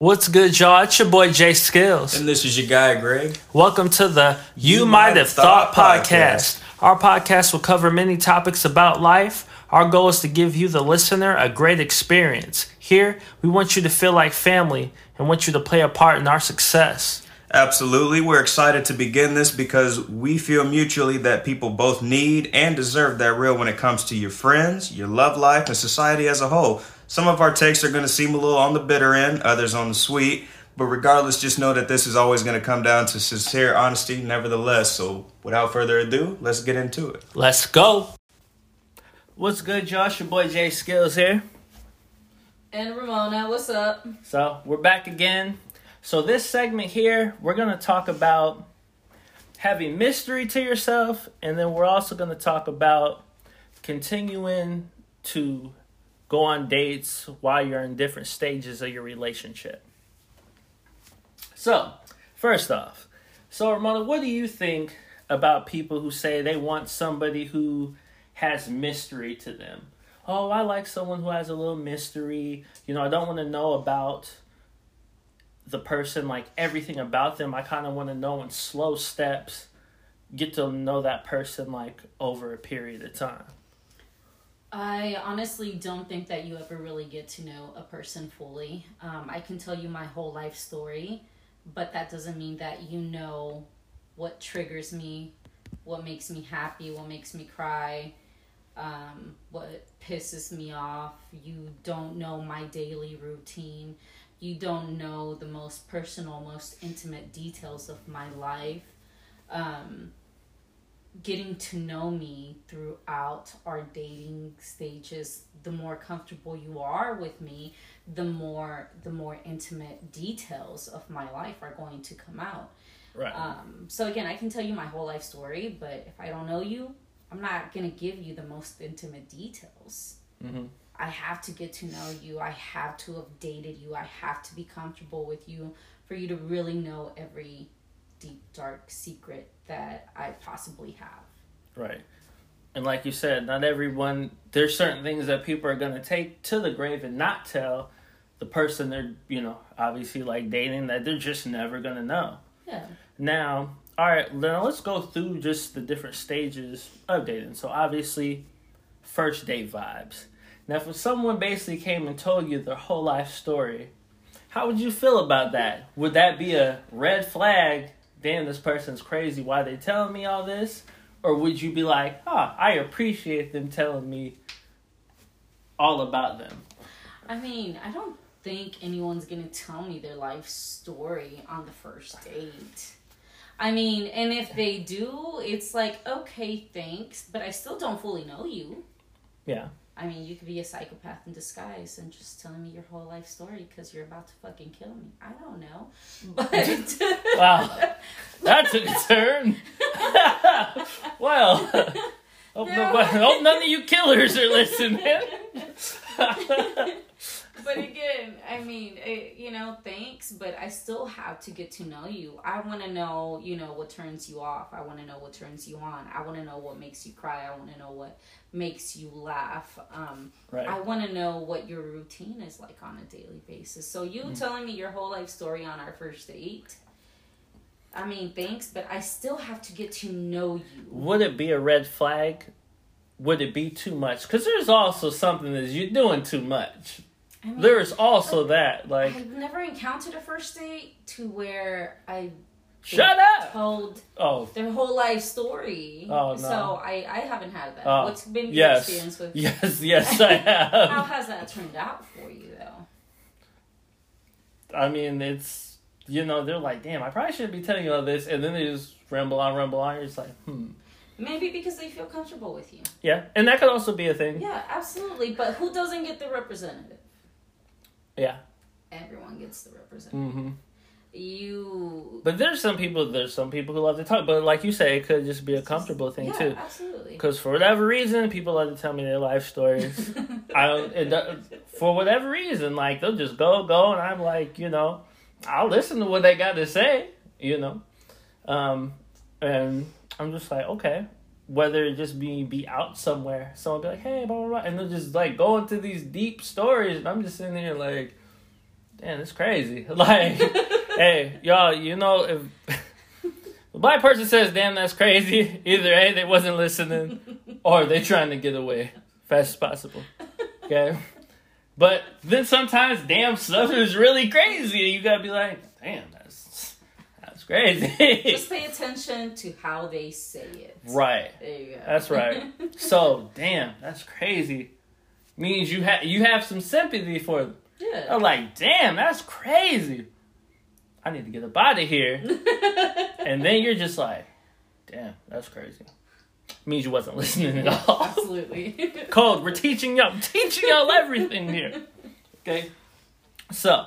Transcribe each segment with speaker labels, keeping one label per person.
Speaker 1: What's good, y'all? It's your boy Jskillz.
Speaker 2: And this is your guy, Greg.
Speaker 1: Welcome to the You, Might Have Thought, podcast. Our podcast will cover many topics about life. Our goal is to give you, the listener, a great experience. Here, we want you to feel like family and want you to play a part in our success.
Speaker 2: Absolutely. We're excited to begin this because we feel mutually that people both need and deserve that real when it comes to your friends, your love life, and society as a whole. Some of our takes are going to seem a little on the bitter end, others on the sweet. But regardless, just know that this is always going to come down to sincere honesty, nevertheless. So without further ado, let's get into it.
Speaker 1: Let's go. What's good, Josh? Your boy Jskillz here.
Speaker 3: And Ramona, what's up?
Speaker 1: So we're back again. So this segment here, we're gonna talk about having mystery to yourself, and then we're also gonna talk about continuing to go on dates while you're in different stages of your relationship. So, first off, so Ramona, what do you think about people who say they want somebody who has mystery to them? Oh, I like someone who has a little mystery. You know, I don't want to know about the person, like everything about them. I kind of want to know in slow steps, get to know that person like over a period of time.
Speaker 3: I honestly don't think that you ever really get to know a person fully. Um, I can tell you my whole life story, but that doesn't mean that you know what triggers me, what makes me happy, what makes me cry, um, what pisses me off. You don't know my daily routine. You don't know the most personal, most intimate details of my life. Um, getting to know me throughout our dating stages the more comfortable you are with me the more the more intimate details of my life are going to come out
Speaker 1: Right.
Speaker 3: um, so again i can tell you my whole life story but if i don't know you i'm not going to give you the most intimate details
Speaker 1: mm-hmm.
Speaker 3: i have to get to know you i have to have dated you i have to be comfortable with you for you to really know every deep dark secret that i possibly have
Speaker 1: Right. And like you said, not everyone, there's certain things that people are going to take to the grave and not tell the person they're, you know, obviously like dating that they're just never going to know.
Speaker 3: yeah
Speaker 1: Now, all right, now let's go through just the different stages of dating. So obviously, first date vibes. Now, if someone basically came and told you their whole life story, how would you feel about that? Would that be a red flag? Damn, this person's crazy. Why they telling me all this? Or would you be like, oh, I appreciate them telling me all about them?
Speaker 3: I mean, I don't think anyone's gonna tell me their life story on the first date. I mean, and if they do, it's like, okay, thanks, but I still don't fully know you.
Speaker 1: Yeah.
Speaker 3: I mean, you could be a psychopath in disguise and just telling me your whole life story because you're about to fucking kill me. I don't know. Mm. But.
Speaker 1: Wow. That's a turn. well, hope,
Speaker 3: No.
Speaker 1: nobody, hope none of you killers are listening.
Speaker 3: But again, I mean, it, you know, thanks, but I still have to get to know you. I want to know, you know, what turns you off. I want to know what turns you on. I want to know what makes you cry. I want to know what makes you laugh. Um,
Speaker 1: right.
Speaker 3: I want to know what your routine is like on a daily basis. So you telling me your whole life story on our first date. I mean, thanks, but I still have to get to know you.
Speaker 1: Would it be a red flag? Would it be too much? Because there's also something that you're doing too much.
Speaker 3: I mean,
Speaker 1: There's also that. Like,
Speaker 3: I've never encountered a first date to where I
Speaker 1: shut up!
Speaker 3: told
Speaker 1: Oh,
Speaker 3: their whole life story.
Speaker 1: Oh, no.
Speaker 3: So I, I haven't had that.
Speaker 1: Oh,
Speaker 3: What's been your
Speaker 1: yes.
Speaker 3: experience with
Speaker 1: Yes, yes, I have.
Speaker 3: How has that turned out for you though?
Speaker 1: I mean, it's, you know, they're like, damn, I probably shouldn't be telling you all this. And then they just ramble on, ramble on. You're just like, hmm.
Speaker 3: Maybe because they feel comfortable with you.
Speaker 1: Yeah. And that could also be a thing.
Speaker 3: Yeah, absolutely. But who doesn't get the representative?
Speaker 1: Yeah.
Speaker 3: Everyone gets the representative.
Speaker 1: Mm-hmm.
Speaker 3: You
Speaker 1: But there's some people. There's some people who love to talk. But like you say, it could just be a comfortable thing
Speaker 3: yeah,
Speaker 1: too.
Speaker 3: absolutely.
Speaker 1: Because for whatever reason, people love to tell me their life stories. I don't. It, for whatever reason, like they'll just go go, and I'm like, you know, I'll listen to what they got to say. You know, um, and I'm just like, okay. Whether it just be be out somewhere, someone be like, hey, blah blah blah, and they'll just like go into these deep stories, and I'm just sitting here like, damn, it's crazy. Like, hey, y'all, you know, if the black person says, damn, that's crazy, either A, they wasn't listening, or they trying to get away fast as possible. Okay? But then sometimes, damn, stuff is really crazy, and you gotta be like, damn, that's crazy.
Speaker 3: Just pay attention to how they say it.
Speaker 1: right.
Speaker 3: There you go.
Speaker 1: That's right. So, damn, that's crazy. Means you have you have some sympathy for them.
Speaker 3: yeah.
Speaker 1: I'm like, damn, that's crazy. I need to get up out of here. and then you're just like, damn, that's crazy. Means you wasn't listening at all.
Speaker 3: Absolutely.
Speaker 1: Code, we're teaching y'all, teaching y'all everything here. Okay, so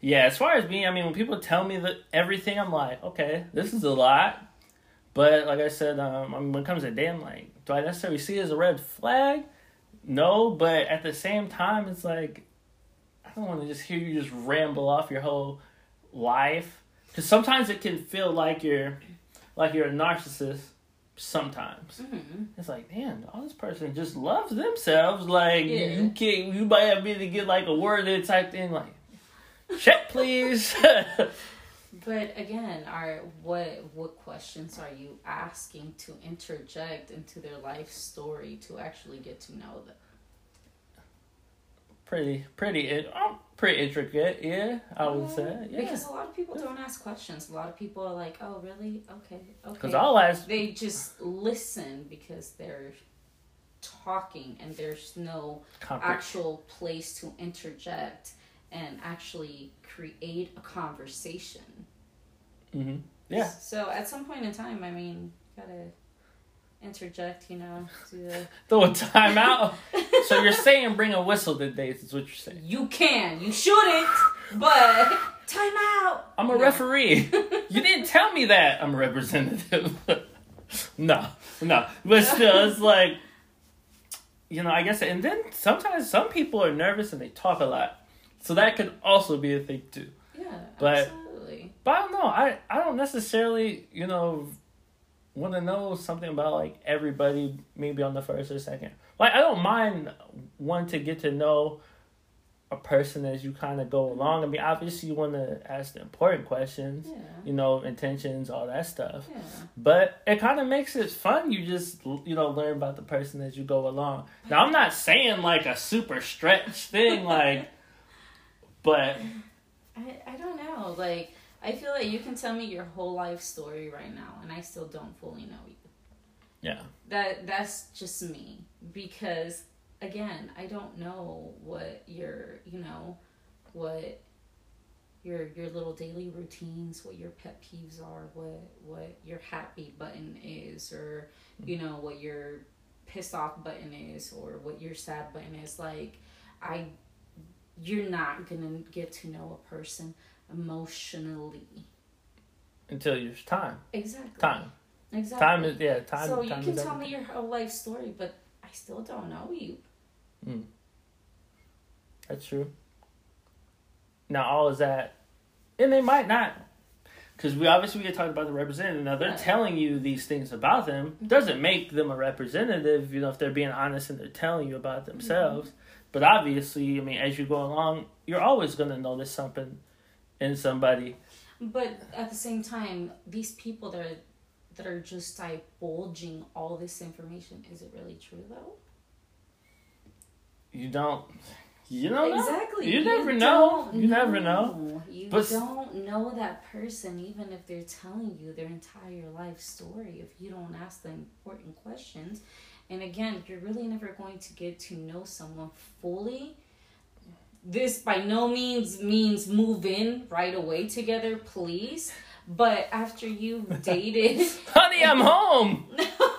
Speaker 1: yeah, as far as me, I mean, when people tell me that everything, I'm like, okay, this is a lot. But like I said, um, I mean, when it comes to damn, like, do I necessarily see it as a red flag? No, but at the same time, it's like I don't want to just hear you just ramble off your whole life because sometimes it can feel like you're like you're a narcissist. Sometimes
Speaker 3: Mhm.
Speaker 1: it's like, damn, all this person just loves themselves. Like
Speaker 3: Yeah.
Speaker 1: you can't, you might have been to get like a word worded type thing, like check please.
Speaker 3: But again, are what what questions are you asking to interject into their life story to actually get to know them?
Speaker 1: pretty, pretty, oh, pretty intricate. Yeah, I would mm-hmm. say. Yeah,
Speaker 3: Because a lot of people don't ask questions. A lot of people are like, "Oh, really? Okay, okay."
Speaker 1: because I'll ask.
Speaker 3: they just listen because they're talking and there's no
Speaker 1: compre-
Speaker 3: actual place to interject and actually create a conversation.
Speaker 1: Mhm. Yeah.
Speaker 3: So at some point in time, I mean, gotta interject, you know, to the
Speaker 1: Throw a timeout. so you're saying bring a whistle today? Is what you're saying?
Speaker 3: You can, you shouldn't, but time out.
Speaker 1: I'm a
Speaker 3: No.
Speaker 1: referee. you didn't tell me that. I'm a representative. no, no. But still, it's like, you know, I guess, and then sometimes some people are nervous and they talk a lot. So that could also be a thing too.
Speaker 3: Yeah,
Speaker 1: But-
Speaker 3: absolutely.
Speaker 1: But I don't know. I, I don't necessarily, you know, want to know something about like everybody maybe on the first or second. Like I don't mind one to get to know a person as you kind of go along. I mean, obviously you want to ask the important questions,
Speaker 3: Yeah,
Speaker 1: you know, intentions, all that stuff.
Speaker 3: yeah.
Speaker 1: But it kind of makes it fun. You just you know learn about the person as you go along. Now I'm not saying like a super stretch thing, like, but
Speaker 3: I, I don't know. Like, I feel like you can tell me your whole life story right now, and I still don't fully know you.
Speaker 1: yeah,
Speaker 3: That that's just me because again, I don't know what your you know what your your little daily routines, what your pet peeves are, what what your happy button is, or you know what your pissed off button is, or what your sad button is. Like, I you're not gonna get to know a person emotionally.
Speaker 1: until there's time.
Speaker 3: Exactly.
Speaker 1: Time.
Speaker 3: Exactly.
Speaker 1: Time is yeah. Time.
Speaker 3: so
Speaker 1: time
Speaker 3: you can
Speaker 1: is
Speaker 3: tell me your whole life story, but I still don't know you. Hmm.
Speaker 1: That's true. Now all is that, and they might not, because we obviously we talked about the representative. Now they're
Speaker 3: Right.
Speaker 1: telling you these things about them mm-hmm. doesn't make them a representative. You know if they're being honest and they're telling you about themselves. But obviously, I mean, as you go along, you're always gonna notice something in somebody.
Speaker 3: But at the same time, these people that are that are just divulging all this information, is it really true though?
Speaker 1: You don't. You don't know.
Speaker 3: exactly.
Speaker 1: You never know. You never know.
Speaker 3: You
Speaker 1: But
Speaker 3: don't know that person, even if they're telling you their entire life story. If you don't ask the important questions, and again, you're really never going to get to know someone fully. This by no means means move in right away together, please. But after you've dated,
Speaker 1: Honey, I'm home.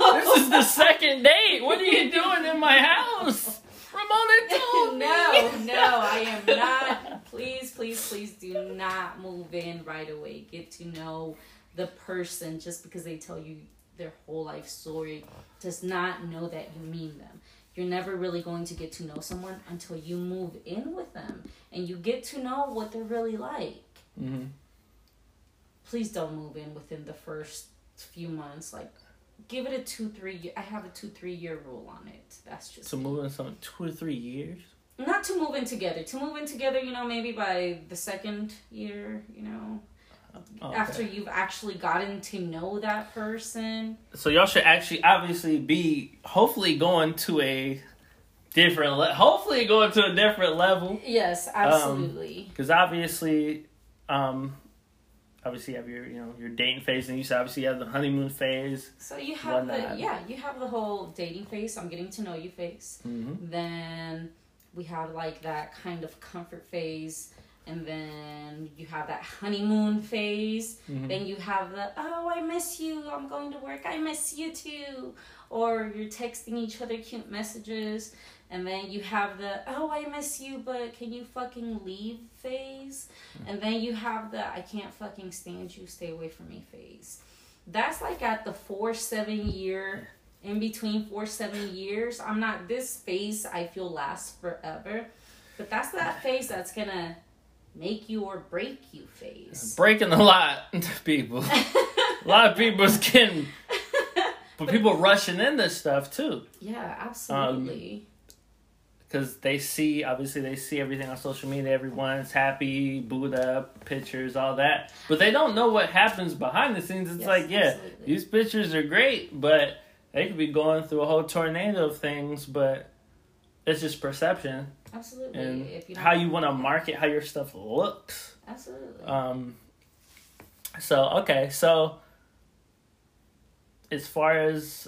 Speaker 1: This is the second date. What are you doing in my house? Ramona told me.
Speaker 3: no, no, I am not. Please, please, please do not move in right away. Get to know the person just because they tell you their whole life story does not know that you mean them. You're never really going to get to know someone until you move in with them and you get to know what they're really like.
Speaker 1: hmm
Speaker 3: Please don't move in within the first few months. Like, give it a two, three. Year, I have a two, three year rule on it. That's just
Speaker 1: So
Speaker 3: me.
Speaker 1: moving some two or three years.
Speaker 3: not to move in together. To move in together, you know, maybe by the second year, you know,
Speaker 1: Okay.
Speaker 3: after you've actually gotten to know that person.
Speaker 1: So y'all should actually obviously be hopefully going to a different le- hopefully going to a different level
Speaker 3: Yes, absolutely.
Speaker 1: because obviously um obviously you have your you know your dating phase and you obviously have the honeymoon phase
Speaker 3: so you have
Speaker 1: whatnot.
Speaker 3: the yeah, you have the whole dating phase. I'm getting to know you phase.
Speaker 1: mm-hmm.
Speaker 3: Then we have like that kind of comfort phase. And then you have that honeymoon phase.
Speaker 1: Mhm.
Speaker 3: Then you have the, oh, I miss you. I'm going to work. I miss you too. Or you're texting each other cute messages. And then you have the, oh, I miss you, but can you fucking leave phase? And then you have the, I can't fucking stand you. Stay away from me phase. That's like at the four, seven year, in between four, seven years. I'm not, this phase I feel lasts forever. But that's that phase that's gonna make you or break you phase.
Speaker 1: breaking a lot to people a lot of people's getting but people rushing in this stuff too
Speaker 3: Yeah, absolutely.
Speaker 1: Um, because they see obviously they see everything on social media everyone's happy booed up pictures all that but they don't know what happens behind the scenes it's
Speaker 3: Yes,
Speaker 1: like yeah
Speaker 3: absolutely.
Speaker 1: these pictures are great but they could be going through a whole tornado of things but it's just perception
Speaker 3: absolutely.
Speaker 1: and
Speaker 3: if you
Speaker 1: how you want to market how your stuff looks
Speaker 3: absolutely.
Speaker 1: um so okay so as far as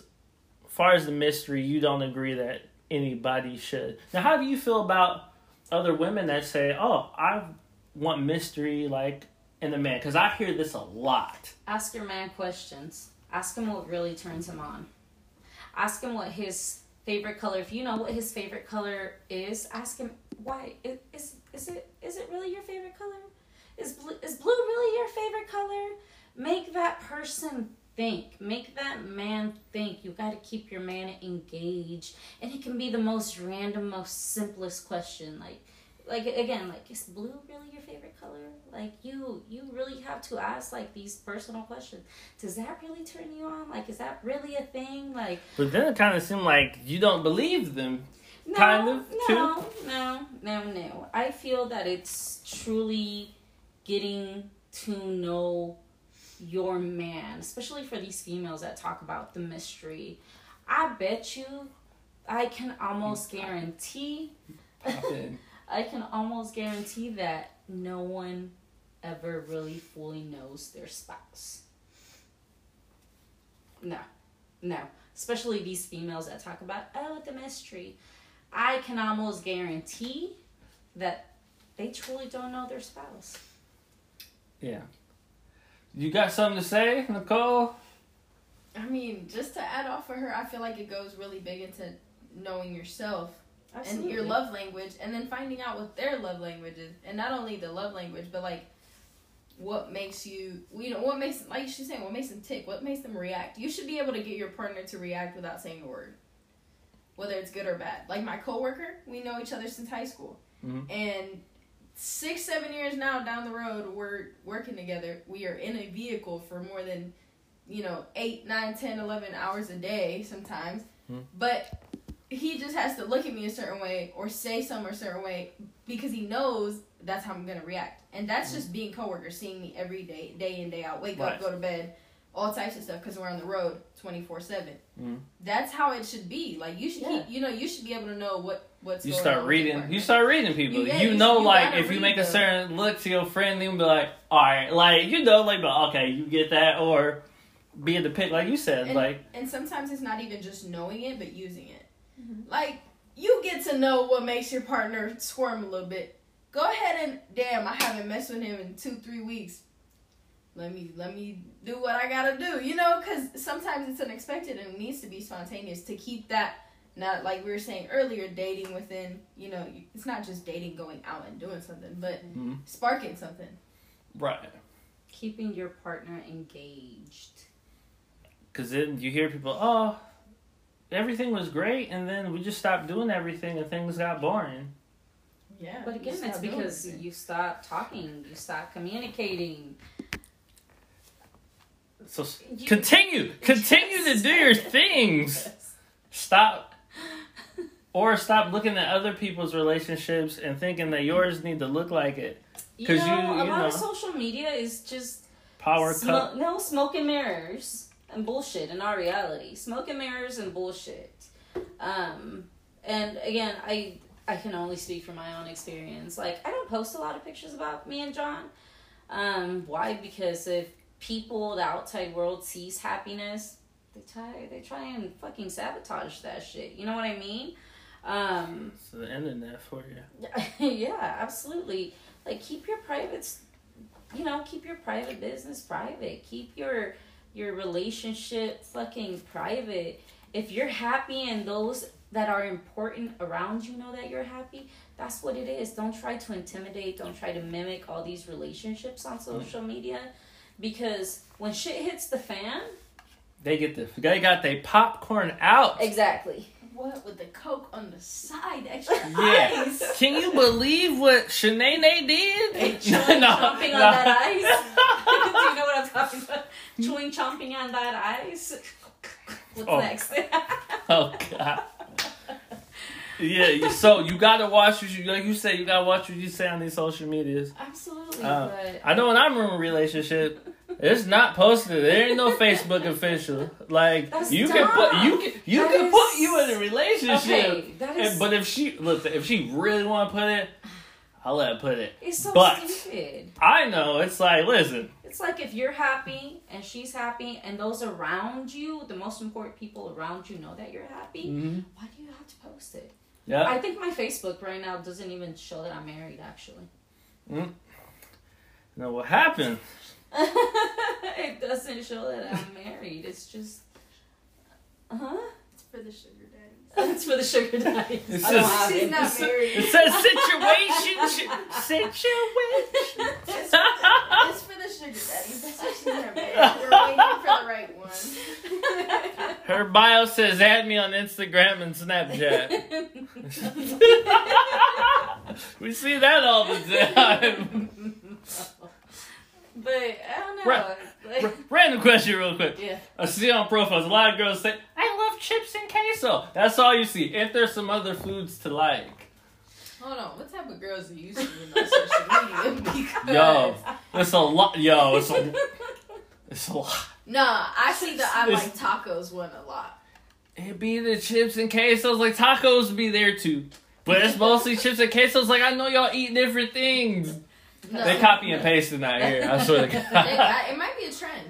Speaker 1: far as the mystery you don't agree that anybody should now how do you feel about other women that say oh i want mystery like in a man because i hear this a lot
Speaker 3: Ask your man questions. Ask him what really turns him on. Ask him what his favorite color. If you know what his favorite color is, ask him why. Is is, it is it really your favorite color? Is blue is blue really your favorite color? Make that person think. Make that man think. You got to keep your man engaged, and it can be the most random, most simplest question. Like, like again, like is blue really your favorite color? Like you, you really have to ask like these personal questions. Does that really turn you on? Like, is that really a thing? Like,
Speaker 1: but then it kind of seemed like you don't believe them
Speaker 3: no,
Speaker 1: Kind of,
Speaker 3: no, no, no, no. I feel that it's truly getting to know your man, especially for these females that talk about the mystery. I bet you, I can almost mm. guarantee, I can almost guarantee that no one ever really fully knows their spouse. No, no. Especially these females that talk about, oh, the mystery. I can almost guarantee that they truly don't know their spouse.
Speaker 1: yeah you got something to say nicole
Speaker 4: I mean, just to add off of her, I feel like it goes really big into knowing yourself and your love language, and then finding out what their love language is, and not only the love language, but like what makes you, you know, what makes like she's saying, what makes them tick, what makes them react. You should be able to get your partner to react without saying a word, whether it's good or bad. Like my coworker, we know each other since high school,
Speaker 1: Mhm.
Speaker 4: and six, seven years now down the road, we're working together. We are in a vehicle for more than you know, eight, nine, ten, eleven hours a day sometimes.
Speaker 1: Hmm.
Speaker 4: But he just has to look at me a certain way or say something a certain way because he knows that's how I'm gonna react. And that's just being coworkers, seeing me every day, day in, day out, wake
Speaker 1: Right.
Speaker 4: up, go to bed, all types of stuff because we're on the road twenty four seven.
Speaker 1: Mhm.
Speaker 4: That's how it should be. Like you should,
Speaker 3: Yeah.
Speaker 4: keep, you know, you should be able to know what what's
Speaker 1: you start
Speaker 4: on with your
Speaker 1: reading you start reading people
Speaker 4: You- yeah,
Speaker 1: you
Speaker 4: you-
Speaker 1: know
Speaker 4: you
Speaker 1: like if you
Speaker 4: read
Speaker 1: make a certain look to your friend they'll be like all right like you know like but okay you get that or be in the pick like you said
Speaker 4: And-
Speaker 1: like
Speaker 4: And sometimes it's not even just knowing it, but using it.
Speaker 3: Mm-hmm.
Speaker 4: Like you get to know what makes your partner squirm a little bit. Go ahead and damn, I haven't messed with him in two, three weeks. Let me let me do what I gotta do, you know, because sometimes it's unexpected and it needs to be spontaneous to keep that. Not like we were saying earlier, dating within, you know, it's not just dating, going out and doing something, but
Speaker 1: Mhm.
Speaker 4: sparking something.
Speaker 1: right
Speaker 3: Keeping your partner engaged.
Speaker 1: because then you hear people oh everything was great and then we just stopped doing everything and things got boring
Speaker 4: Yeah.
Speaker 3: But again, it's because you stop talking, you stop communicating.
Speaker 1: so
Speaker 3: You-
Speaker 1: continue continue to do your things stop or stop looking at other people's relationships and thinking that yours need to look like it.
Speaker 3: You
Speaker 1: 'Cause
Speaker 3: know,
Speaker 1: you-
Speaker 3: a
Speaker 1: you
Speaker 3: lot of
Speaker 1: know.
Speaker 3: social media is just
Speaker 1: Power
Speaker 3: Smo-
Speaker 1: cup.
Speaker 3: no smoke and mirrors and bullshit in our reality. Smoke and mirrors and bullshit. Um, and again, I I can only speak from my own experience. Like I don't post a lot of pictures about me and John. Um, why? Because if people, the outside world sees happiness, they try they try and fucking sabotage that shit. You know what I mean? Um,
Speaker 1: It's the internet for you.
Speaker 3: yeah, absolutely. Like keep your privates, you know, keep your private business private. Keep your your relationship fucking private. If you're happy and those that are important around you know that you're happy, that's what it is. Don't try to intimidate, don't try to mimic all these relationships on mm-hmm. social media because when shit hits the fan,
Speaker 1: They get the they got their popcorn out.
Speaker 3: exactly.
Speaker 4: What with the coke on the side, extra
Speaker 1: Yeah.
Speaker 4: ice?
Speaker 1: Can you believe what Shanae did?
Speaker 3: Chewing, chomping on that ice. Do you know what I'm talking about? Chewing, chomping on that ice. What's
Speaker 1: Oh.
Speaker 3: next?
Speaker 1: Oh god. Yeah, so you gotta watch what you like you say, you gotta watch what you say on these social medias.
Speaker 3: Absolutely,
Speaker 1: Uh,
Speaker 3: but
Speaker 1: I know when I'm in a relationship, it's not posted. There ain't no Facebook official. Like
Speaker 3: That's
Speaker 1: you can put you can you
Speaker 3: That
Speaker 1: can
Speaker 3: is-
Speaker 1: put you in a relationship.
Speaker 3: okay, that is
Speaker 1: And- but if she look, if she really want to put it, I'll let her put it.
Speaker 3: it's so
Speaker 1: but-
Speaker 3: stupid.
Speaker 1: I know it's like, listen,
Speaker 3: It's like if you're happy and she's happy and those around you, the most important people around you know that you're happy.
Speaker 1: mm-hmm.
Speaker 3: Why do you have to post it?
Speaker 1: yeah,
Speaker 3: I think my Facebook right now doesn't even show that I'm married. Actually,
Speaker 1: now what happened?
Speaker 3: it doesn't show that I'm married. It's just, uh huh.
Speaker 4: It's for the sugar daddies.
Speaker 3: It's for the sugar daddies.
Speaker 1: It's
Speaker 3: I don't
Speaker 1: just-
Speaker 3: have
Speaker 4: She's
Speaker 3: it.
Speaker 4: not married.
Speaker 1: It says situation, situation.
Speaker 4: It's, it's for the sugar daddies. That's why she's not married. We're waiting for the right one.
Speaker 1: Her bio says add me on Instagram and Snapchat. we see that all the time.
Speaker 3: but I don't know.
Speaker 1: Right.
Speaker 3: Like,
Speaker 1: R- Random question, real quick.
Speaker 3: yeah.
Speaker 1: I see on profiles a lot of girls say, "I love chips and queso." That's all you see. If there's some other foods to like,
Speaker 4: Hold on, what type of girls are you seeing on social media? Because
Speaker 1: yo, it's a lot. Yo, it's a, it's a lot.
Speaker 4: Nah, I see the I like tacos one a lot.
Speaker 1: It be the chips and quesos. Like tacos be there too, but it's mostly chips and quesos. Like I know y'all eat different things.
Speaker 4: No.
Speaker 1: They copy and pasting that here. I swear to God.
Speaker 4: I- it might be a trend.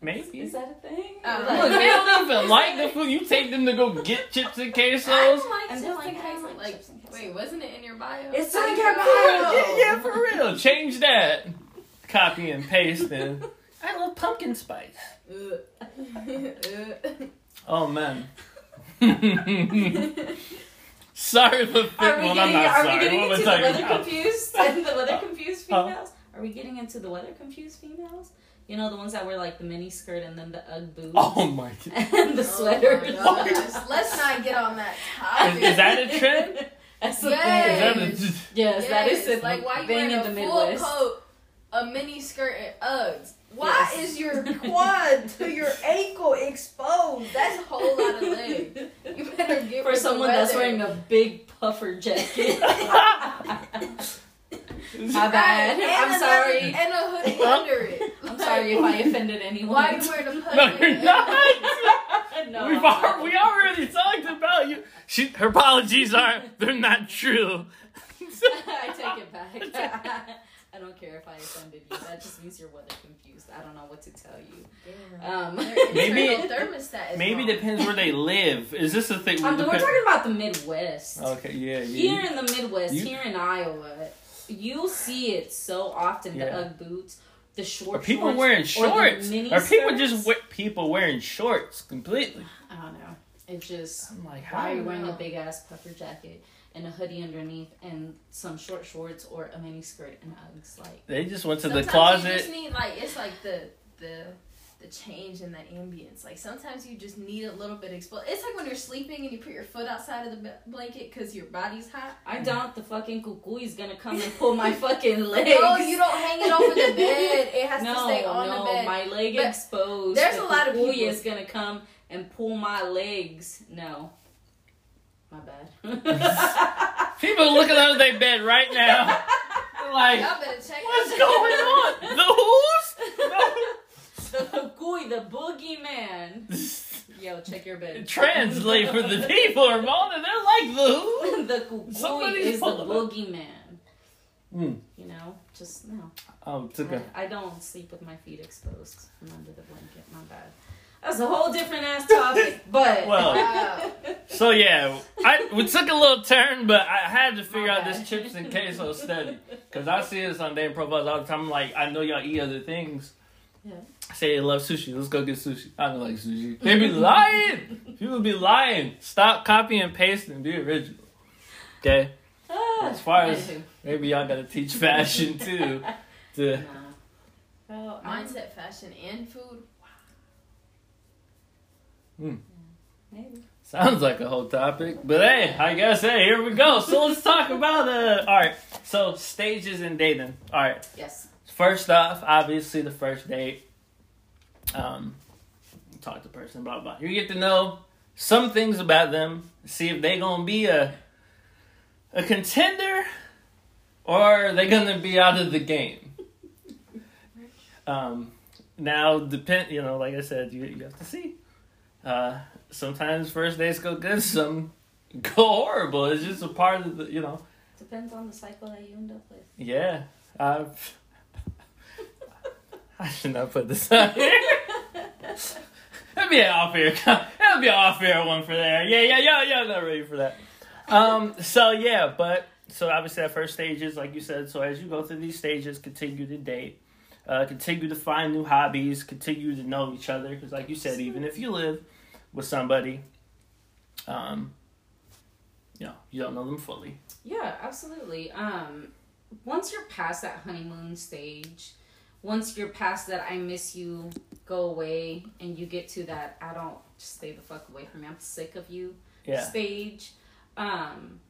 Speaker 1: Maybe.
Speaker 3: Is that a thing?
Speaker 4: Oh.
Speaker 1: Look, they don't even like the food. You take them to go get chips and quesos.
Speaker 4: I don't like
Speaker 3: And
Speaker 4: to like,
Speaker 3: think I like
Speaker 4: like
Speaker 3: chips and queso.
Speaker 4: wait, wasn't it in your bio?
Speaker 3: It's in your
Speaker 1: Yeah,
Speaker 3: bio.
Speaker 1: yeah, for real. Change that. Copy and paste and I love pumpkin spice.
Speaker 4: Ugh. Ugh.
Speaker 1: Oh man. sorry for
Speaker 3: Are we
Speaker 1: well,
Speaker 3: getting,
Speaker 1: I'm not
Speaker 3: are
Speaker 1: sorry.
Speaker 3: we getting
Speaker 1: what
Speaker 3: into the weather
Speaker 1: about?
Speaker 3: confused and the weather confused
Speaker 1: Huh?
Speaker 3: females? Are we getting into the weather confused females? You know the ones that wear like the mini skirt and then the UGG boots
Speaker 1: Oh my god.
Speaker 3: and the
Speaker 4: Oh
Speaker 3: sweaters.
Speaker 4: my. Let's not get on that topic.
Speaker 1: Is, is that a trend?
Speaker 3: That's the
Speaker 4: Yes.
Speaker 3: thing.
Speaker 1: Is that a,
Speaker 3: Yes, that is
Speaker 4: Yes,
Speaker 3: the
Speaker 4: like why you
Speaker 3: thing
Speaker 4: wearing
Speaker 3: in
Speaker 4: a
Speaker 3: the
Speaker 4: full
Speaker 3: Midwest.
Speaker 4: coat, a mini skirt, and Uggs? Why
Speaker 3: Yes.
Speaker 4: is your quad to your ankle exposed? That's a whole lot of leg. You better get
Speaker 3: For someone that's wearing a big puffer jacket. My bad.
Speaker 4: and
Speaker 3: I'm
Speaker 4: another-
Speaker 3: sorry.
Speaker 4: And a hoodie under it.
Speaker 3: I'm sorry if I offended anyone.
Speaker 4: Why are you wearing a hoodie?
Speaker 1: No, you're not.
Speaker 3: no,
Speaker 1: We've
Speaker 3: I'm
Speaker 1: al-
Speaker 3: not.
Speaker 1: we already talked about you. She, her apologies are they're not true.
Speaker 3: I take it back. I don't care if I offended you. That just means you're weather confused. I don't know what to tell you. Um,
Speaker 1: Maybe-
Speaker 4: internal thermostat is
Speaker 1: Maybe
Speaker 4: wrong.
Speaker 1: depends where they live. Is this a thing?
Speaker 3: Um, we're talking about the Midwest.
Speaker 1: Okay, yeah, yeah.
Speaker 3: Here in the Midwest,
Speaker 1: You-
Speaker 3: here in Iowa, you'll see it so often. The UGG boots, the short
Speaker 1: Are people
Speaker 3: shorts,
Speaker 1: wearing
Speaker 3: or the
Speaker 1: shorts? Are people
Speaker 3: skirts.
Speaker 1: just we- people wearing shorts completely?
Speaker 3: I don't know. It just
Speaker 1: I'm like,
Speaker 3: why are you wearing a big ass puffer jacket and a hoodie underneath and some short shorts or a mini skirt and Uggs? Like
Speaker 1: They just went to
Speaker 4: Sometimes
Speaker 1: the
Speaker 4: You
Speaker 1: closet.
Speaker 4: just need like it's like the the the change in the ambience. Like sometimes you just need a little bit of exposed. It's like when you're sleeping and you put your foot outside of the be- blanket because your body's hot.
Speaker 3: I don't. The fucking cuckoo is gonna come and pull my fucking leg.
Speaker 4: No, you don't hang it over the bed. It has
Speaker 3: no,
Speaker 4: to stay on
Speaker 3: no,
Speaker 4: the bed.
Speaker 3: my leg
Speaker 4: But
Speaker 3: exposed.
Speaker 4: there's
Speaker 3: the
Speaker 4: a lot of
Speaker 3: cuckoo
Speaker 4: people-
Speaker 3: is gonna come and pull my legs. No. My bad.
Speaker 1: People are looking under their bed right now. Like,
Speaker 4: Y'all better check
Speaker 1: what's going on? The who's?
Speaker 3: the Cucuy, the boogeyman. Yo, check your bed.
Speaker 1: Translate for the people, Ramona. They're like the who?
Speaker 3: the Cucuy
Speaker 1: Somebody's
Speaker 3: is the
Speaker 1: pulling up.
Speaker 3: boogeyman.
Speaker 1: Mm.
Speaker 3: You know, just no.
Speaker 1: Oh, took a.
Speaker 3: I, I don't sleep with my feet exposed from under the blanket. My bad. That's a whole different ass topic, but
Speaker 1: Well,
Speaker 4: Wow.
Speaker 1: So yeah, I we took a little turn, but I had to figure
Speaker 3: My
Speaker 1: out
Speaker 3: bad.
Speaker 1: this chips and queso study because I see this on dating profiles all the time. I'm like, I know y'all eat other things.
Speaker 3: Yeah.
Speaker 1: Say they love sushi. Let's go get sushi. I don't like sushi. They be lying. People be lying. Stop copy and paste and be original. Okay.
Speaker 3: Ah,
Speaker 1: As far as- Maybe y'all gotta teach fashion too. To
Speaker 3: Nah. Well,
Speaker 4: Mindset, fashion, and food.
Speaker 3: Maybe.
Speaker 1: sounds like a whole topic, but hey, I guess hey, here we go. So let's talk about uh. All right. So stages in dating. All right.
Speaker 3: Yes.
Speaker 1: First off, obviously the first date. Um, talk to the person, blah blah. You get to know some things about them. See if they gonna be a a contender or they gonna be out of the game. Um, now depend. You know, like I said, you you have to see. Uh, sometimes first dates go good, some go horrible. It's just a part of the you know.
Speaker 3: Depends on the cycle that you end up with.
Speaker 1: Yeah. Uh, I should not put this on here. That'd be an off air. That'd be an off air one for there. Yeah, yeah, yeah, yeah. Not ready for that. Um. So yeah, but so obviously that first stage is like you said. So as you go through these stages, continue to date, uh, continue to find new hobbies, continue to know each other. Because like you said, even if you live with somebody, um, you know, you don't know them fully.
Speaker 3: Yeah, absolutely. Um, once you're past that honeymoon stage, once you're past that I miss you, go away, and you get to that I don't just stay the fuck away from me, I'm sick of you
Speaker 1: Yeah.
Speaker 3: stage, um,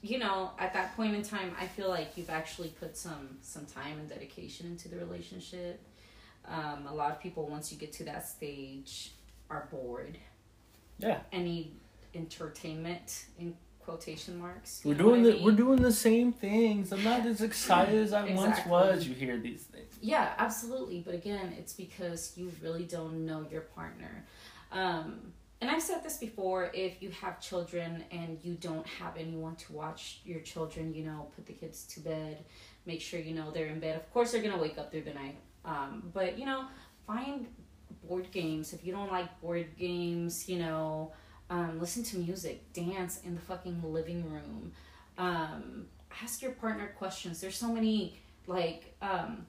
Speaker 3: you know, at that point in time, I feel like you've actually put some some time and dedication into the relationship. Um, a lot of people, once you get to that stage, are bored.
Speaker 1: Yeah.
Speaker 3: Need entertainment in quotation marks.
Speaker 1: We're doing
Speaker 3: what I
Speaker 1: the we're doing the same things. I'm not as excited as I once was. You hear these things.
Speaker 3: Yeah, absolutely. But again, it's because you really don't know your partner. Um, and I've said this before if you have children and you don't have anyone to watch your children, you know, put the kids to bed, make sure you know they're in bed. Of course, they're going to wake up through the night. Um, but, you know, find board games. If you don't like board games, you know, um, listen to music, dance in the fucking living room. Um, ask your partner questions. There's so many, like, um,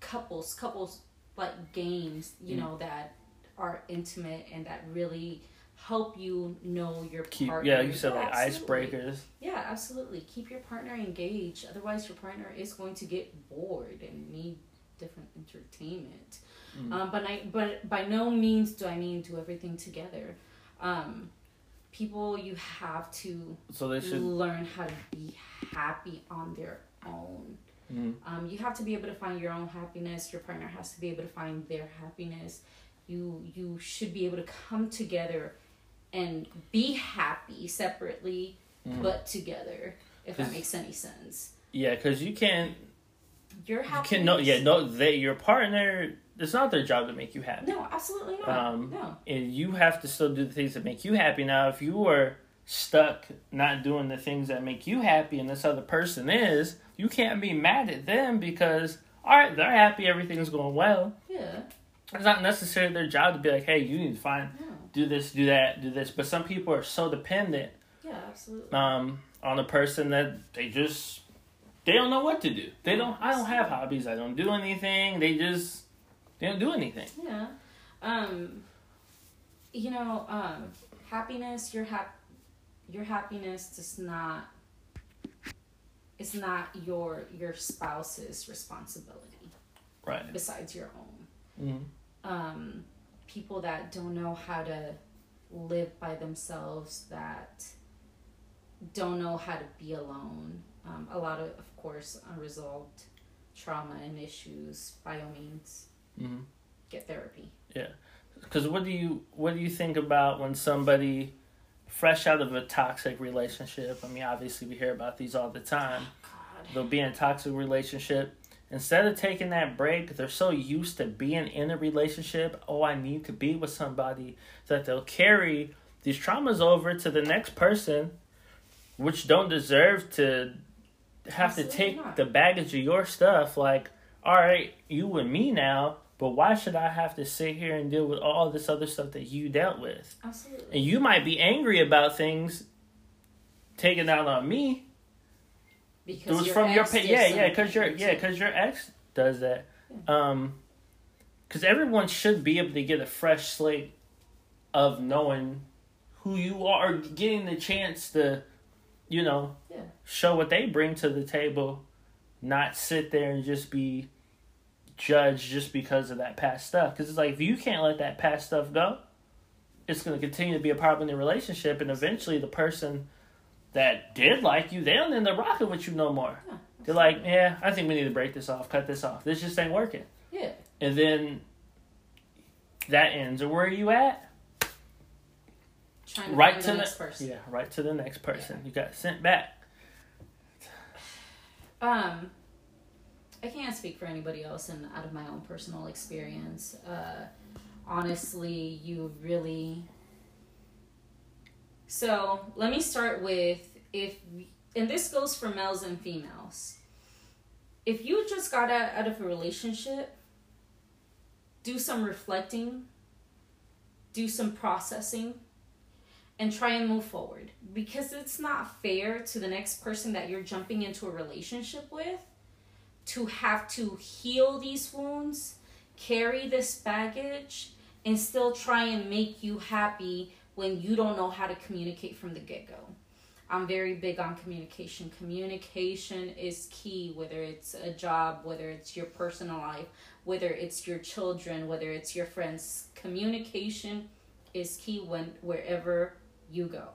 Speaker 3: couples couples like games you
Speaker 1: Mm.
Speaker 3: know that are intimate and that really help you know your
Speaker 1: Keep
Speaker 3: partner
Speaker 1: yeah, you said like
Speaker 3: absolutely.
Speaker 1: icebreakers.
Speaker 3: yeah absolutely keep your partner engaged otherwise your partner is going to get bored and need different entertainment
Speaker 1: Mm.
Speaker 3: um, but I but by no means do I mean do everything together um, people you have to
Speaker 1: So they should.
Speaker 3: learn how to be happy on their own
Speaker 1: Mm.
Speaker 3: um, you have to be able to find your own happiness. Your partner has to be able to find their happiness. You you should be able to come together and be happy separately,
Speaker 1: Mhm.
Speaker 3: but together. If that makes any sense.
Speaker 1: Yeah, because you can't.
Speaker 3: Your
Speaker 1: You can no. Yeah, no. They your partner. It's not their job to make you happy.
Speaker 3: No, absolutely not.
Speaker 1: Um,
Speaker 3: no.
Speaker 1: and you have to still do the things that make you happy. Now, if you are stuck not doing the things that make you happy, and this other person is, you can't be mad at them because all right, they're happy, everything's going well.
Speaker 3: Yeah.
Speaker 1: It's not necessarily their job to be like, hey, you need to find
Speaker 3: No.
Speaker 1: do this, do that, do this. But some people are so dependent
Speaker 3: Yeah, absolutely.
Speaker 1: um, on a person that they just they don't know what to do. They don't. I don't have hobbies. I don't do anything. They just they don't do anything.
Speaker 3: Yeah. Um you know, um happiness, your hap your happiness does not it's not your your spouse's responsibility
Speaker 1: Right.
Speaker 3: besides your own.
Speaker 1: Mhm.
Speaker 3: Um people that don't know how to live by themselves that don't know how to be alone. Um, a lot of, of course, unresolved trauma and issues. By all means,
Speaker 1: Mhm.
Speaker 3: get therapy.
Speaker 1: Yeah, because what do you what do you think about when somebody fresh out of a toxic relationship. I mean, obviously we hear about these all the time.
Speaker 3: God.
Speaker 1: They'll be in a toxic relationship. Instead of taking that break, they're so used to being in a relationship. Oh, I need to be with somebody that they'll carry these traumas over to the next person, which don't deserve to have
Speaker 3: Absolutely
Speaker 1: to take
Speaker 3: not.
Speaker 1: the baggage of your stuff. Like, all right, you and me now, but why should I have to sit here and deal with all this other stuff that you dealt with?
Speaker 3: Absolutely.
Speaker 1: And you might be angry about things taken out on me.
Speaker 3: Because
Speaker 1: It was
Speaker 3: your
Speaker 1: from your pa- yeah, yeah, because your yeah, because your ex does that. Um, because everyone should be able to get a fresh slate of knowing who you are, getting the chance to, you know,
Speaker 3: Yeah.
Speaker 1: show what they bring to the table, not sit there and just be judged just because of that past stuff. Because it's like if you can't let that past stuff go, it's going to continue to be a problem in the relationship, and eventually the person that did like you, they don't end up rocking with you no more.
Speaker 3: Yeah,
Speaker 1: They're like, yeah, I think we need to break this off, cut this off. This just ain't working.
Speaker 3: Yeah.
Speaker 1: And then that ends. Or where are you at?
Speaker 3: Trying to
Speaker 1: Right to
Speaker 3: the
Speaker 1: the
Speaker 3: next person.
Speaker 1: Yeah, right to the next person. You got sent back.
Speaker 3: Um, I can't speak for anybody else, and out of my own personal experience, uh, honestly, you really. So let me start with if, and this goes for males and females. If you just got out, out of a relationship, do some reflecting, do some processing, and try and move forward because it's not fair to the next person that you're jumping into a relationship with to have to heal these wounds, carry this baggage, and still try and make you happy when you don't know how to communicate from the get go. I'm very big on communication. Communication is key, whether it's a job, whether it's your personal life, whether it's your children, whether it's your friends. Communication is key when wherever you go.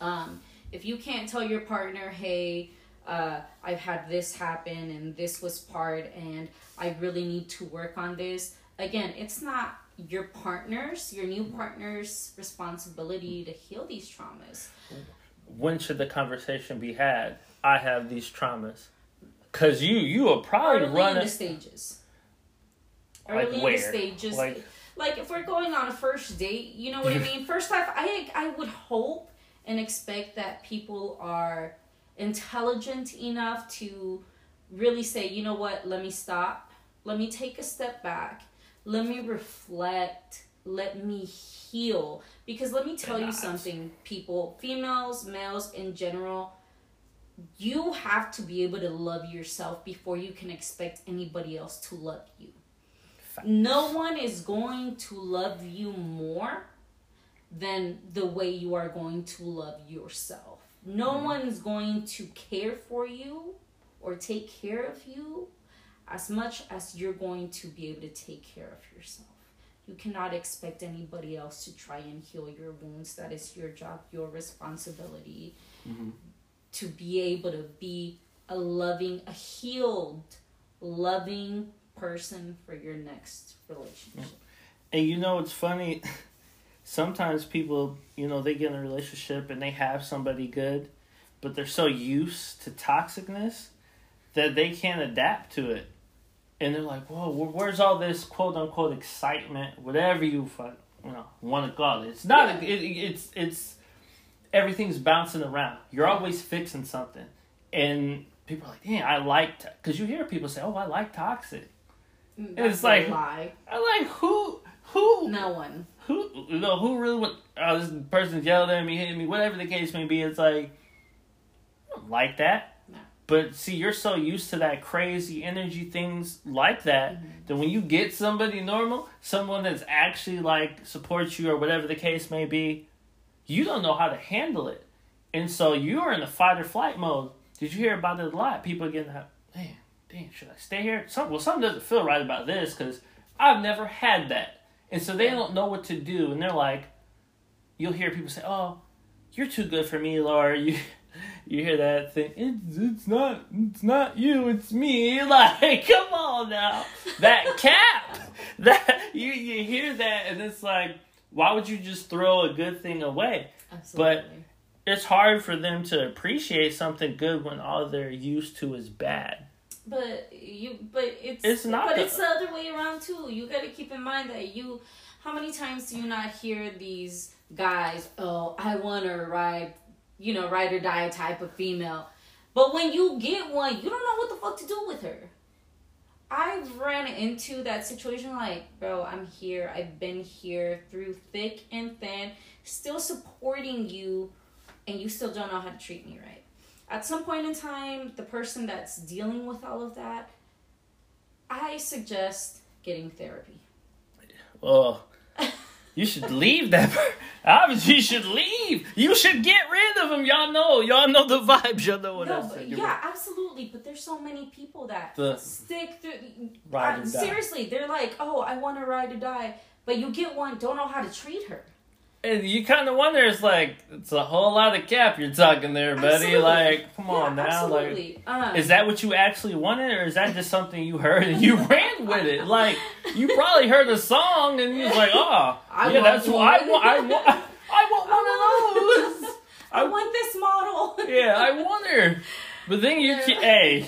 Speaker 3: Um, if you can't tell your partner, hey, uh, I've had this happen and this was part, and I really need to work on this. Again, it's not your partner's, your new partner's responsibility to heal these traumas.
Speaker 1: When should the conversation be had? I have these traumas. Cause you you will probably
Speaker 3: Early
Speaker 1: run
Speaker 3: in the stages.
Speaker 1: Like
Speaker 3: Early in
Speaker 1: where?
Speaker 3: the stages.
Speaker 1: Like-
Speaker 3: Like, if we're going on a first date, you know what I mean? First off, I I would hope and expect that people are intelligent enough to really say, you know what, let me stop. Let me take a step back. Let me reflect. Let me heal. Because let me tell you something, people, females, males in general, you have to be able to love yourself before you can expect anybody else to love you. No one is going to love you more than the way you are going to love yourself. No mm-hmm. one's going to care for you or take care of you as much as you're going to be able to take care of yourself. You cannot expect anybody else to try and heal your wounds. That is your job, your responsibility mm-hmm. to be able to be a loving, a healed, loving person for your next relationship.
Speaker 1: And you know it's funny. Sometimes people, you know, they get in a relationship and they have somebody good, but they're so used to toxicness that they can't adapt to it. And they're like, "Whoa, where's all this quote unquote excitement, whatever you fuck, you know, want to call it? It's not. It, it's it's everything's bouncing around. You're always fixing something, and people are like, "Damn, I like," because you hear people say, "Oh, I like toxic."
Speaker 3: Mm, that's
Speaker 1: It's like-
Speaker 3: lie.
Speaker 1: I'm like, who, who,
Speaker 3: No one.
Speaker 1: who you know who really would oh this person's yelling at me hitting me whatever the case may be it's like I don't like that
Speaker 3: No.
Speaker 1: but see you're so used to that crazy energy things like that
Speaker 3: Mm-hmm.
Speaker 1: that when you get somebody normal someone that's actually like supports you or whatever the case may be you don't know how to handle it and so you're in the fight or flight mode did you hear about it a lot people getting that man damn should i stay here some, well something doesn't feel right about this because i've never had that and so they don't know what to do, and they're like, you'll hear people say, "Oh, you're too good for me, Laura." You, you hear that thing? It's it's not it's not you, it's me. Like, come on now, that cap, that you you hear that, and it's like, why would you just throw a good thing away?
Speaker 3: Absolutely.
Speaker 1: But it's hard for them to appreciate something good when all they're used to is bad.
Speaker 3: But you, but it's
Speaker 1: It's not
Speaker 3: But
Speaker 1: the-
Speaker 3: it's the other way around too. You got to keep in mind that you. How many times do you not hear these guys? Oh, I want to ride, you know, ride or die type of female. But when you get one, you don't know what the fuck to do with her. I've ran into that situation like, bro, I'm here. I've been here through thick and thin, still supporting you, and you still don't know how to treat me right. At some point in time, the person that's dealing with all of that, I suggest getting therapy.
Speaker 1: Oh, you should leave that. Obviously, you should leave. You should get rid of him. Y'all know. Y'all know the vibes. Y'all know what
Speaker 3: no,
Speaker 1: I
Speaker 3: but
Speaker 1: said.
Speaker 3: yeah, absolutely. But there's so many people that
Speaker 1: The-
Speaker 3: stick through.
Speaker 1: Ride
Speaker 3: uh,
Speaker 1: or die.
Speaker 3: seriously, they're like, oh, I want to ride or die, but you get one, don't know how to treat her.
Speaker 1: And you kind of wonder, it's like, it's a whole lot of cap you're talking there, buddy.
Speaker 3: Absolutely.
Speaker 1: Like, come on
Speaker 3: Yeah,
Speaker 1: now. Like,
Speaker 3: um,
Speaker 1: is that what you actually wanted, or is that just something you heard and you ran with it? Like, you probably heard a song and you was like, oh,
Speaker 3: I
Speaker 1: yeah,
Speaker 3: want
Speaker 1: that's what I want. I want. I want one of those.
Speaker 3: I want this model.
Speaker 1: Yeah, I wonder. But then you, hey,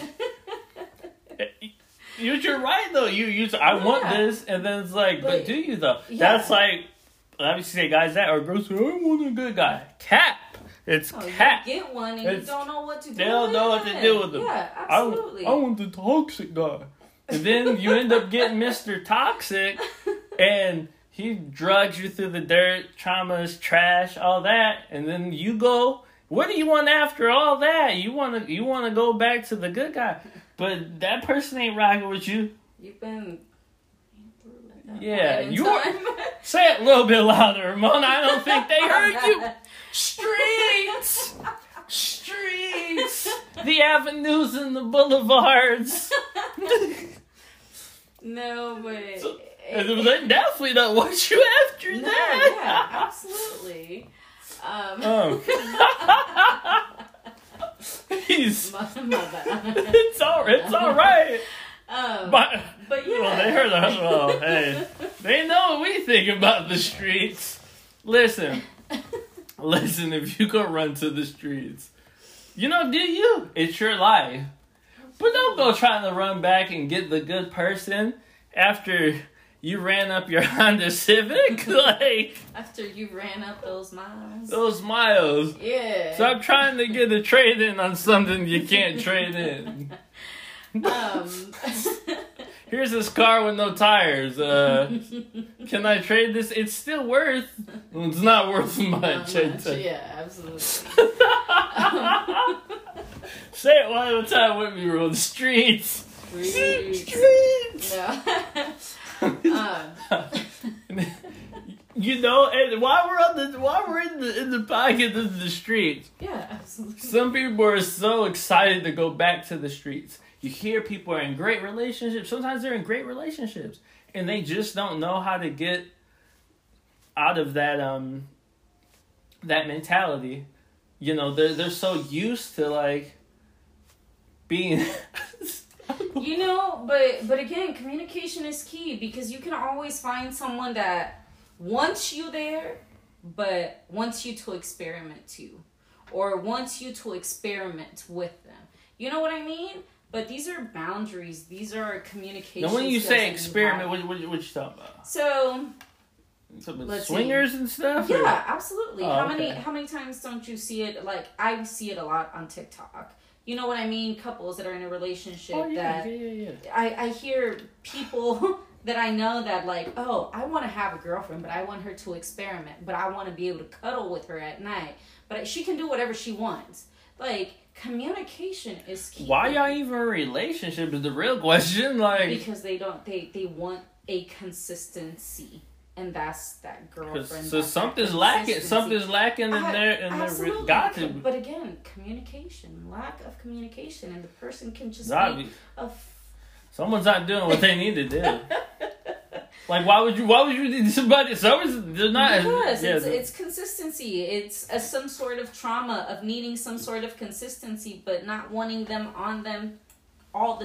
Speaker 1: you, you're right though. You, you, I want this, and then it's like, but,
Speaker 3: But-
Speaker 1: do you though?
Speaker 3: Yeah.
Speaker 1: That's like, obviously, say guys that or girls. say, I want a good guy. Cap. It's
Speaker 3: Oh, you
Speaker 1: cap.
Speaker 3: get one and
Speaker 1: It's-
Speaker 3: you don't know what to do.
Speaker 1: they don't know what to do with them.
Speaker 3: Yeah,
Speaker 1: I,
Speaker 3: absolutely.
Speaker 1: I want the toxic guy. And then you end up getting Mr. Toxic, and he drugs you through the dirt, traumas, trash, all that, and then you go. What do you want after all that? You want to you want to go back to the good guy, but that person ain't rocking with you.
Speaker 3: You've been
Speaker 1: Yeah, you Say it a little bit louder, Ramona. I don't think they heard you. Streets, streets, the avenues and the boulevards.
Speaker 3: no, but
Speaker 1: So- they definitely don't want you after
Speaker 3: no,
Speaker 1: that.
Speaker 3: yeah, absolutely. Um,
Speaker 1: Um. He's.
Speaker 3: my, my.
Speaker 1: It's all. It's all right.
Speaker 3: Um,
Speaker 1: But
Speaker 3: but yeah,
Speaker 1: well, they heard us. Well, hey, they know what we think about the streets. Listen, listen. If you go run to the streets, you know, do you? It's your life. But don't go trying to run back and get the good person after you ran up your Honda Civic. like
Speaker 3: after you ran up those miles.
Speaker 1: those miles.
Speaker 3: Yeah.
Speaker 1: Stop trying to get a trade in on something you can't trade in.
Speaker 3: um,
Speaker 1: Here's this car with no tires. Uh, can I trade this? It's still worth. It's not worth much. I
Speaker 3: much. Yeah, absolutely.
Speaker 1: Say it one at a time with me, bro. The streets.
Speaker 3: Streets.
Speaker 1: Streets.
Speaker 3: No. um,
Speaker 1: you know, and while we're on the while we're in the in the pocket of the streets,
Speaker 3: yeah, absolutely.
Speaker 1: some people are so excited to go back to the streets. You hear people are in great relationships. Sometimes they're in great relationships, and they just don't know how to get out of that um that mentality. You know, they're they're so used to like being.
Speaker 3: You know, but but again, communication is key because you can always find someone that wants you there, but wants you to experiment too, or wants you to experiment with them. You know what I mean? But these are boundaries. These are communication.
Speaker 1: now, when you say experiment, what, what, what you talking about?
Speaker 3: so
Speaker 1: Something
Speaker 3: Let's see.
Speaker 1: swingers and stuff? or-
Speaker 3: Yeah, absolutely.
Speaker 1: Oh,
Speaker 3: how many how many times don't you see it? Like I see it a lot on TikTok. You know what I mean? Couples that are in a relationship
Speaker 1: Oh yeah,
Speaker 3: that
Speaker 1: yeah, yeah, yeah.
Speaker 3: I, I hear people that I know that like, oh, I want to have a girlfriend, but I want her to experiment, but I want to be able to cuddle with her at night, but she can do whatever she wants. Like communication is key.
Speaker 1: Why y'all even in a relationship is the real question. Like,
Speaker 3: Because they don't they they want a consistency, and that's that girlfriend.
Speaker 1: so something's lacking. Something's lacking in
Speaker 3: I-
Speaker 1: there, and there
Speaker 3: Absolutely.
Speaker 1: got to.
Speaker 3: But again, communication, lack of communication, and the person can just
Speaker 1: Nah,
Speaker 3: be a f-
Speaker 1: Someone's not doing what they need to do. like, why would you? Why would you need somebody? Someone's they're not.
Speaker 3: because
Speaker 1: yeah,
Speaker 3: it's, it's consistency. It's a, some sort of trauma of needing some sort of consistency, but not wanting them on them all the